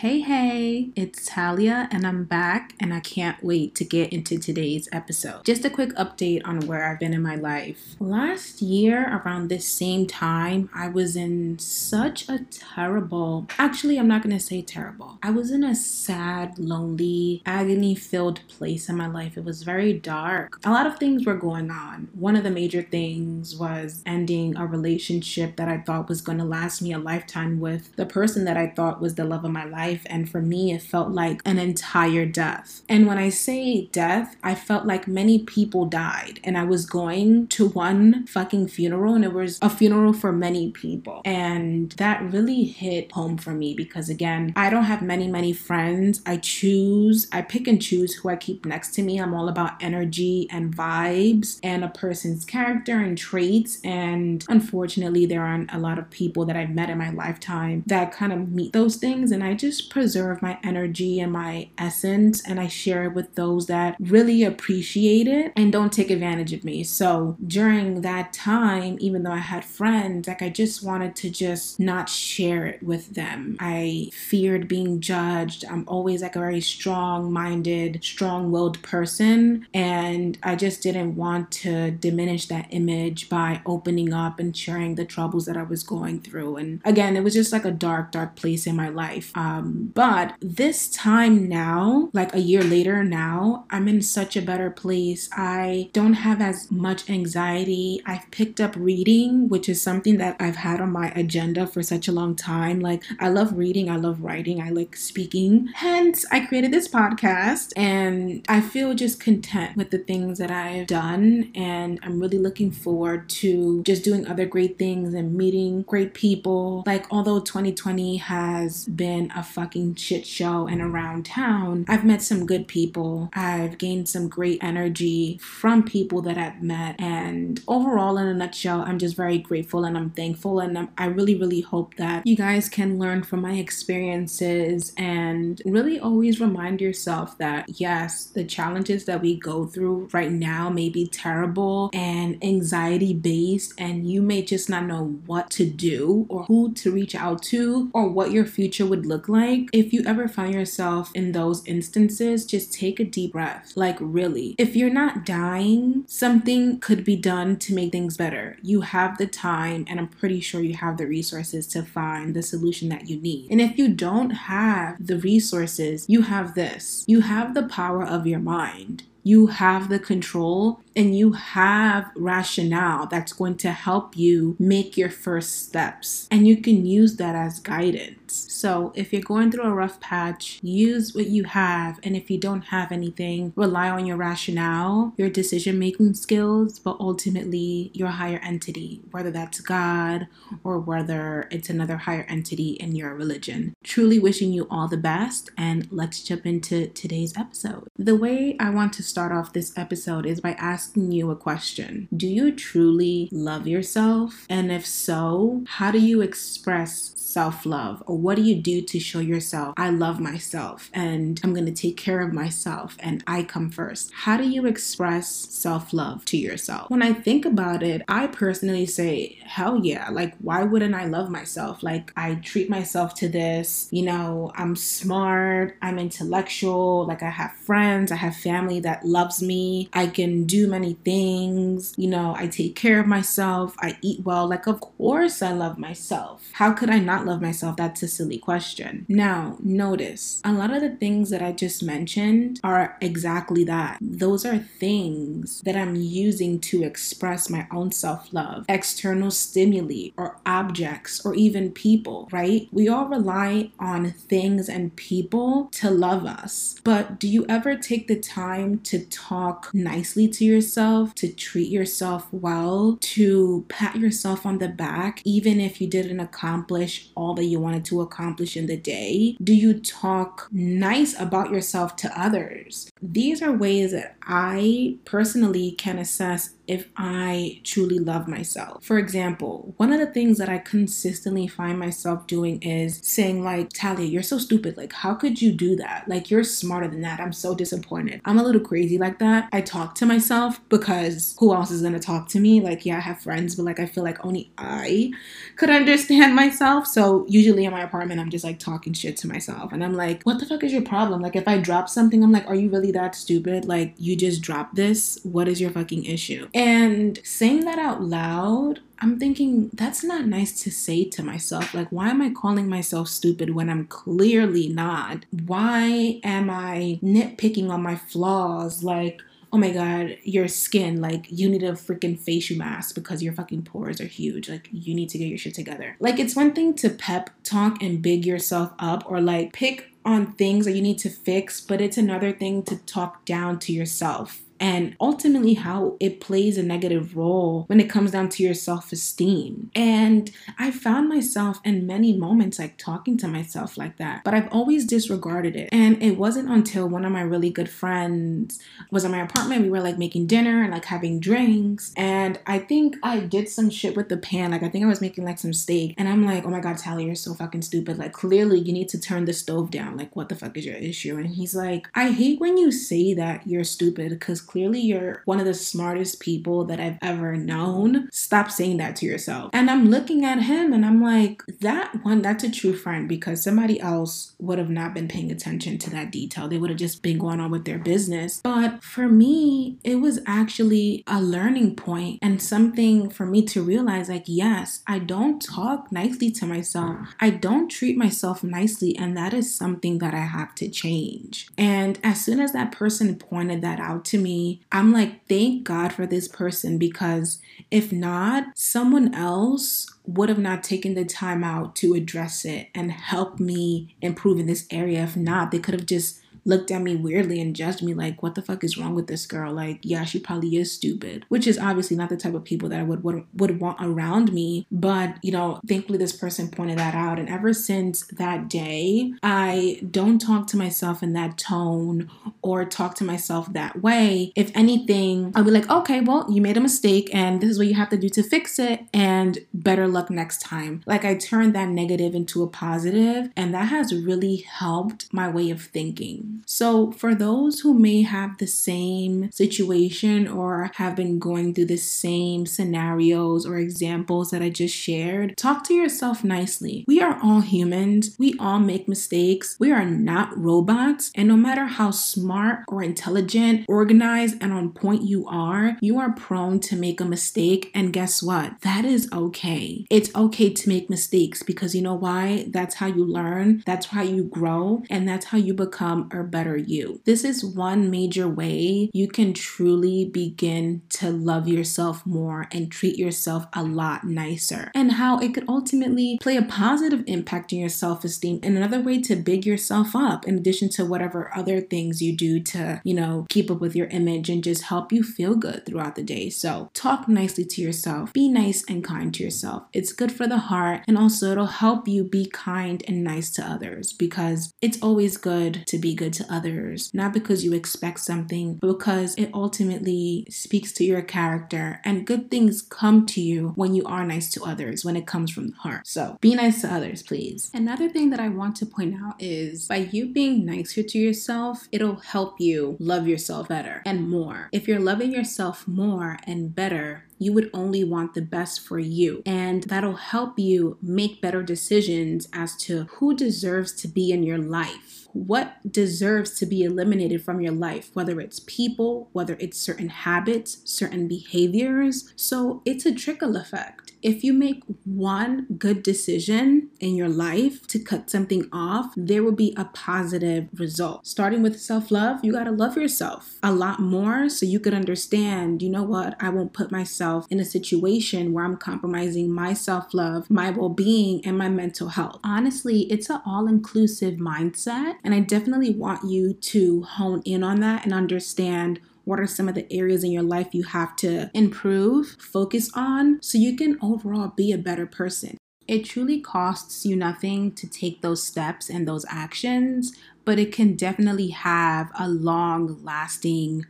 Hey, hey, it's Talia, and I'm back, and I can't wait to get into today's episode. Just a quick update on where I've been in my life. Last year, around this same time, I was in such a terrible, actually, I'm not gonna say terrible, I was in a sad, lonely, agony filled place in my life. It was very dark. A lot of things were going on. One of the major things was ending a relationship that I thought was gonna last me a lifetime with the person that I thought was the love of my life. And for me, it felt like an entire death. And when I say death, I felt like many people died. And I was going to one fucking funeral, and it was a funeral for many people. And that really hit home for me because, again, I don't have many, many friends. I choose, I pick and choose who I keep next to me. I'm all about energy and vibes and a person's character and traits. And unfortunately, there aren't a lot of people that I've met in my lifetime that kind of meet those things. And I just preserve my energy and my essence and I share it with those that really appreciate it and don't take advantage of me. So during that time, even though I had friends, like I just wanted to just not share it with them. I feared being judged. I'm always like a very strong minded, strong willed person. And I just didn't want to diminish that image by opening up and sharing the troubles that I was going through. And again, it was just like a dark, dark place in my life. Um, but this time now, like a year later now, I'm in such a better place. I don't have as much anxiety. I've picked up reading, which is something that I've had on my agenda for such a long time. Like, I love reading, I love writing, I like speaking. Hence, I created this podcast and I feel just content with the things that I've done. And I'm really looking forward to just doing other great things and meeting great people. Like, although 2020 has been a fucking shit show and around town, I've met some good people. I've gained some great energy from people that I've met. And overall, in a nutshell, I'm just very grateful and I'm thankful. And I'm, I really, really hope that you guys can learn from my experiences and really always remind yourself that yes, the challenges that we go through right now may be terrible and anxiety based, and you may just not know what to do or who to reach out to or what your future would look like, if you ever find yourself in those instances, just take a deep breath. Like, really, if you're not dying, something could be done to make things better. You have the time, and I'm pretty sure you have the resources to find the solution that you need. And if you don't have the resources, you have this you have the power of your mind you have the control and you have rationale that's going to help you make your first steps. And you can use that as guidance. So if you're going through a rough patch, use what you have. And if you don't have anything, rely on your rationale, your decision making skills, but ultimately your higher entity, whether that's God or whether it's another higher entity in your religion. Truly wishing you all the best. And let's jump into today's episode. The way I want to start off this episode is by asking you a question Do you truly love yourself? And if so, how do you express self love? Or what do you do to show yourself, I love myself and I'm going to take care of myself and I come first? How do you express self love to yourself? When I think about it, I personally say, hell yeah. Like, why wouldn't I love myself? Like, I treat myself to this. You know, I'm smart, I'm intellectual, like, I have friends, I have family that loves me, I can do many things. You know, I take care of myself, I eat well. Like, of course, I love myself. How could I not love myself? That's a silly question. Now, notice a lot of the things that I just mentioned are exactly that. Those are things that I'm using to express my own self love, external stimuli or objects or even people, right? We all rely on things and people to love us. But do you ever take the time to talk nicely to yourself, to treat yourself well, to pat yourself on the back, even if you didn't accomplish all that you wanted to accomplish in the day? Do you talk nice about yourself to others? These are ways that I personally can assess if I truly love myself. For example, one of the things that I consistently find myself doing is saying, like, Talia, you're so stupid. Like, how could you do that? Like, you're smarter than that. I'm so disappointed. I'm a little crazy like that. I talk to myself because who else is gonna talk to me? Like, yeah, I have friends, but like, I feel like only I could understand myself. So, usually in my apartment, I'm just like talking shit to myself. And I'm like, what the fuck is your problem? Like, if I drop something, I'm like, are you really that stupid? Like, you just dropped this. What is your fucking issue? And saying that out loud, I'm thinking that's not nice to say to myself. Like, why am I calling myself stupid when I'm clearly not? Why am I nitpicking on my flaws? Like, oh my god, your skin, like you need a freaking facial mask because your fucking pores are huge. Like you need to get your shit together. Like it's one thing to pep talk and big yourself up or like pick on things that you need to fix, but it's another thing to talk down to yourself and ultimately how it plays a negative role when it comes down to your self esteem. And I found myself in many moments like talking to myself like that, but I've always disregarded it. And it wasn't until one of my really good friends was in my apartment, we were like making dinner and like having drinks. And I think I did some shit with the pan. Like, I think I was making like some steak. And I'm like, oh my God, Tally, you're so fucking stupid. Like, clearly you need to turn the stove down. Like, what the fuck is your issue? And he's like, I hate when you say that you're stupid because clearly you're one of the smartest people that I've ever known. Stop saying that to yourself. And I'm looking at him and I'm like, that one, that's a true friend because somebody else would have not been paying attention to that detail. They would have just been going on with their business. But for me, it was actually a learning point and something for me to realize like, yes, I don't talk nicely to myself. I don't treat myself nicely. And that is something that I have to change. And as soon as that person pointed that out to me, I'm like, thank God for this person because if not, someone else would have not taken the time out to address it and help me improve in this area. If not, they could have just looked at me weirdly and judged me like, what the fuck is wrong with this girl? Like, yeah, she probably is stupid, which is obviously not the type of people that I would would, would want around me. But, you know, thankfully this person pointed that out. And ever since that day, I don't talk to myself in that tone or talk to myself that way. If anything, I'll be like, okay, well, you made a mistake and this is what you have to do to fix it and better luck next time. Like I turned that negative into a positive and that has really helped my way of thinking. So, for those who may have the same situation or have been going through the same scenarios or examples that I just shared, talk to yourself nicely. We are all humans, we all make mistakes, we are not robots, and no matter how smart or intelligent, organized, and on point you are, you are prone to make a mistake. And guess what? That is okay. It's okay to make mistakes because you know why? That's how you learn, that's how you grow, and that's how you become better you. This is one major way you can truly begin to love yourself more and treat yourself a lot nicer, and how it could ultimately play a positive impact on your self esteem and another way to big yourself up, in addition to whatever other things you do to, you know, keep up with your image and just help you feel good throughout the day. So, talk nicely to yourself, be nice and kind to yourself. It's good for the heart, and also it'll help you be kind and nice to others because it's always good to be good to others, not because you expect something, but because it ultimately speaks to your character and good things come to you when you are nice to others, when it comes from the heart. So be nice to others, please. Another thing that I want to point out is by you being nicer to yourself, it'll help you love yourself better and more. If you're loving yourself more and better, you would only want the best for you. And that'll help you make better decisions as to who deserves to be in your life. What deserves to be eliminated from your life, whether it's people, whether it's certain habits, certain behaviors. So it's a trickle effect if you make one good decision in your life to cut something off, there will be a positive result. Starting with self love, you got to love yourself a lot more so you could understand, you know what, I won't put myself in a situation where I'm compromising my self love, my well being, and my mental health. Honestly, it's an all inclusive mindset, and I definitely want you to hone in on that and understand what are some of the areas in your life you have to improve, focus on, so you can overall be a better person? It truly costs you nothing to take those steps and those actions, but it can definitely have a long lasting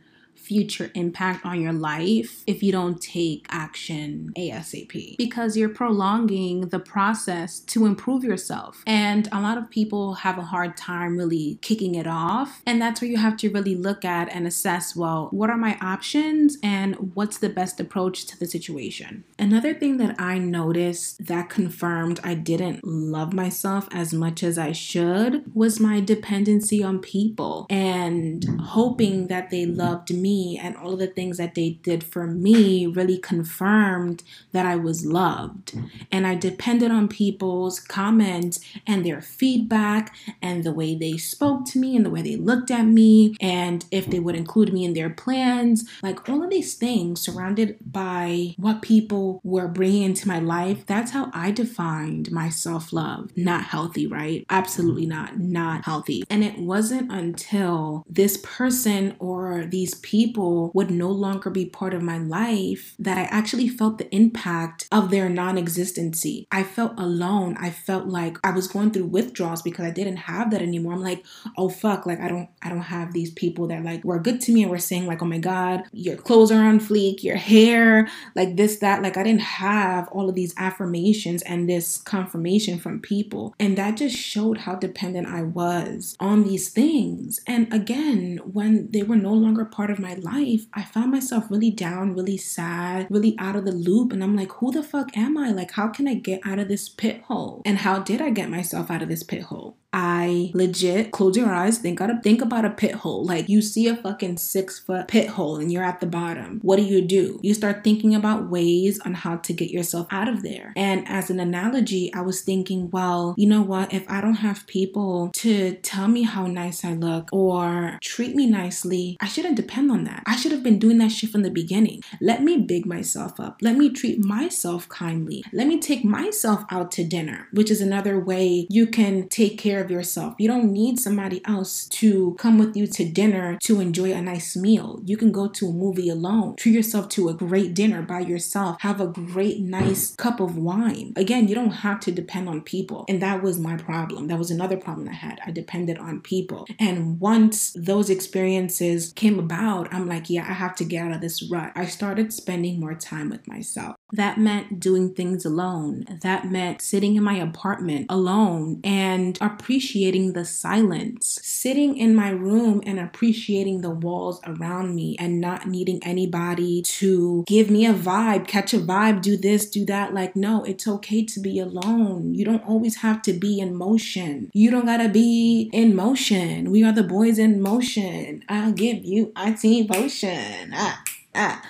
future impact on your life if you don't take action ASAP because you're prolonging the process to improve yourself. And a lot of people have a hard time really kicking it off. And that's where you have to really look at and assess well, what are my options and what's the best approach to the situation? Another thing that I noticed that confirmed I didn't love myself as much as I should was my dependency on people and hoping that they loved me and all of the things that they did for me really confirmed that I was loved. Mm-hmm. And I depended on people's comments and their feedback and the way they spoke to me and the way they looked at me and if they would include me in their plans. Like all of these things surrounded by what people were bringing into my life. That's how I defined my self love. Not healthy, right? Absolutely mm-hmm. not. Not healthy. And it wasn't until this person or these people would no longer be part of my life that I actually felt the impact of their non existency. I felt alone. I felt like I was going through withdrawals because I didn't have that anymore. I'm like, oh fuck, like I don't I don't have these people that like were good to me and were saying like, oh my god, your clothes are on fleek, your hair, like this, that. Like I didn't have all of these affirmations and this confirmation from people. And that just showed how dependent I was on these things. And again, when they were no longer part of my life, I found myself really down, really sad, really out of the loop. And I'm like, who the fuck am I? Like, how can I get out of this pit hole? And how did I get myself out of this pit hole? I legit close your eyes, think out think about a pit hole. Like you see a fucking six foot pit hole and you're at the bottom. What do you do? You start thinking about ways on how to get yourself out of there. And as an analogy, I was thinking, well, you know what? If I don't have people to tell me how nice I look or treat me nicely, I shouldn't depend on that. I should have been doing that shit from the beginning. Let me big myself up. Let me treat myself kindly. Let me take myself out to dinner, which is another way you can take care of of yourself. You don't need somebody else to come with you to dinner to enjoy a nice meal. You can go to a movie alone. Treat yourself to a great dinner by yourself. Have a great, nice cup of wine. Again, you don't have to depend on people. And that was my problem. That was another problem I had. I depended on people. And once those experiences came about, I'm like, yeah, I have to get out of this rut. I started spending more time with myself. That meant doing things alone. That meant sitting in my apartment alone and appreciating the silence. Sitting in my room and appreciating the walls around me and not needing anybody to give me a vibe, catch a vibe, do this, do that. Like, no, it's okay to be alone. You don't always have to be in motion. You don't gotta be in motion. We are the boys in motion. I'll give you a devotion. Ah ah,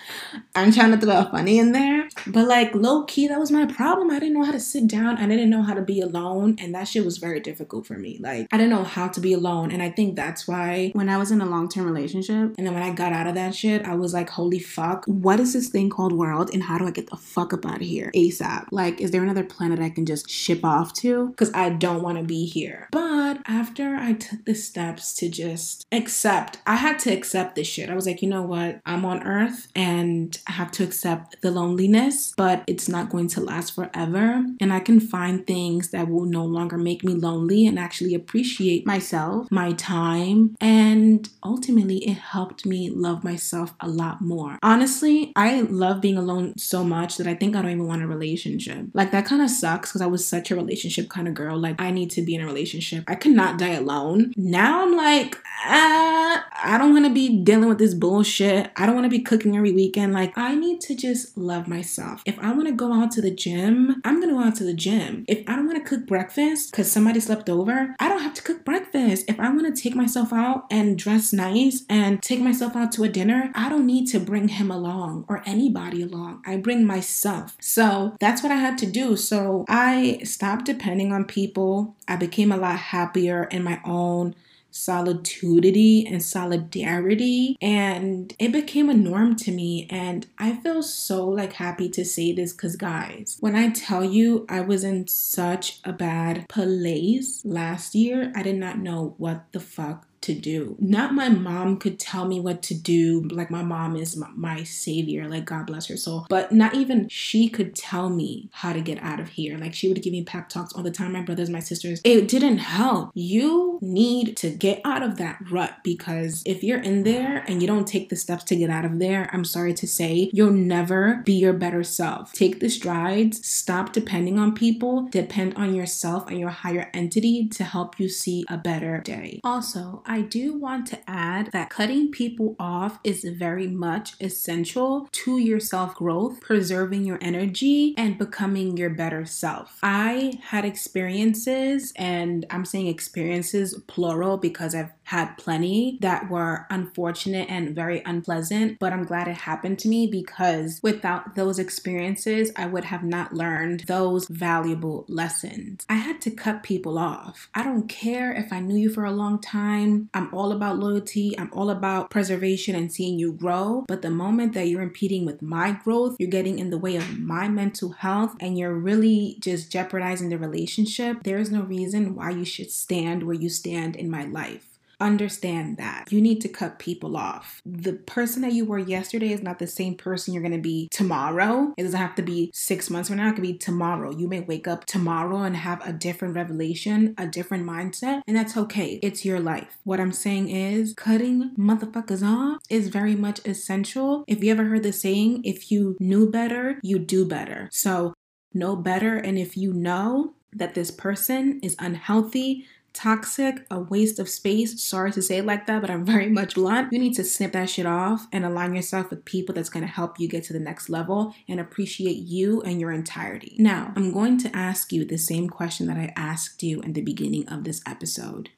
I'm trying to throw funny in there. But like low key, that was my problem. I didn't know how to sit down. I didn't know how to be alone. And that shit was very difficult for me. Like I didn't know how to be alone. And I think that's why when I was in a long-term relationship and then when I got out of that shit, I was like, holy fuck, what is this thing called world? And how do I get the fuck up out of here ASAP? Like, is there another planet I can just ship off to? Because I don't want to be here. But after I took the steps to just accept, I had to accept this shit. I was like, you know what? I'm on Earth and I have to accept the loneliness, but it's not going to last forever. And I can find things that will no longer make me lonely and actually appreciate myself, my time, and ultimately it helped me love myself a lot more. Honestly, I love being alone so much that I think I don't even want a relationship. Like that kind of sucks because I was such a relationship kind of girl. Like I need to be in a relationship. I could not die alone. Now I'm like, ah, I don't want to be dealing with this bullshit. I don't want to be cooking every weekend. Like, I need to just love myself. If I want to go out to the gym, I'm going to go out to the gym. If I don't want to cook breakfast because somebody slept over, I don't have to cook breakfast. If I want to take myself out and dress nice and take myself out to a dinner, I don't need to bring him along or anybody along. I bring myself. So that's what I had to do. So I stopped depending on people. I became a lot happier in my own solitudity and solidarity and it became a norm to me and i feel so like happy to say this because guys when i tell you i was in such a bad place last year i did not know what the fuck to do. Not my mom could tell me what to do, like my mom is my savior, like God bless her soul, but not even she could tell me how to get out of here. Like she would give me pep talks all the time, my brothers, my sisters. It didn't help. You need to get out of that rut because if you're in there and you don't take the steps to get out of there, I'm sorry to say, you'll never be your better self. Take the strides, stop depending on people, depend on yourself and your higher entity to help you see a better day. Also, I do want to add that cutting people off is very much essential to your self growth, preserving your energy, and becoming your better self. I had experiences, and I'm saying experiences plural because I've had plenty that were unfortunate and very unpleasant, but I'm glad it happened to me because without those experiences, I would have not learned those valuable lessons. I had to cut people off. I don't care if I knew you for a long time. I'm all about loyalty, I'm all about preservation and seeing you grow. But the moment that you're impeding with my growth, you're getting in the way of my mental health, and you're really just jeopardizing the relationship, there is no reason why you should stand where you stand in my life. Understand that. You need to cut people off. The person that you were yesterday is not the same person you're going to be tomorrow. It doesn't have to be six months from now, it could be tomorrow. You may wake up tomorrow and have a different revelation, a different mindset, and that's okay. It's your life. What I'm saying is, cutting motherfuckers off is very much essential. If you ever heard the saying, if you knew better, you do better. So, know better. And if you know that this person is unhealthy, toxic, a waste of space. Sorry to say it like that, but I'm very much blunt. You need to snip that shit off and align yourself with people that's to help you get to the next level and appreciate you and your entirety. Now, I'm going to ask you the same question that I asked you in the beginning of this episode.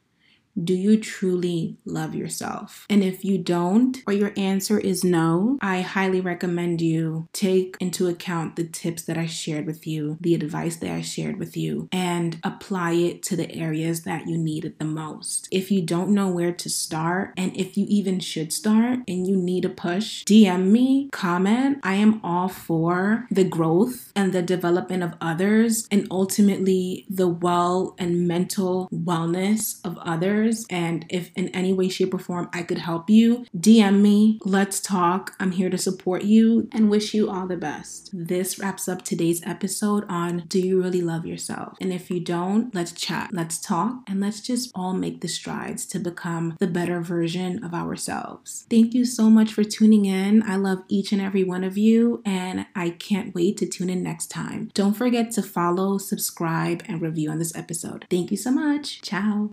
Do you truly love yourself? And if you don't, or your answer is no, I highly recommend you take into account the tips that I shared with you, the advice that I shared with you, and apply it to the areas that you need it the most. If you don't know where to start, and if you even should start and you need a push, DM me, comment. I am all for the growth and the development of others, and ultimately the well and mental wellness of others And if in any way, shape, or form I could help you, DM me. Let's talk. I'm here to support you and wish you all the best. This wraps up today's episode on Do You Really Love Yourself? And if you don't, let's chat, let's talk, and let's just all make the strides to become the better version of ourselves. Thank you so much for tuning in. I love each and every one of you, and I can't wait to tune in next time. Don't forget to follow, subscribe, and review on this episode. Thank you so much. Ciao.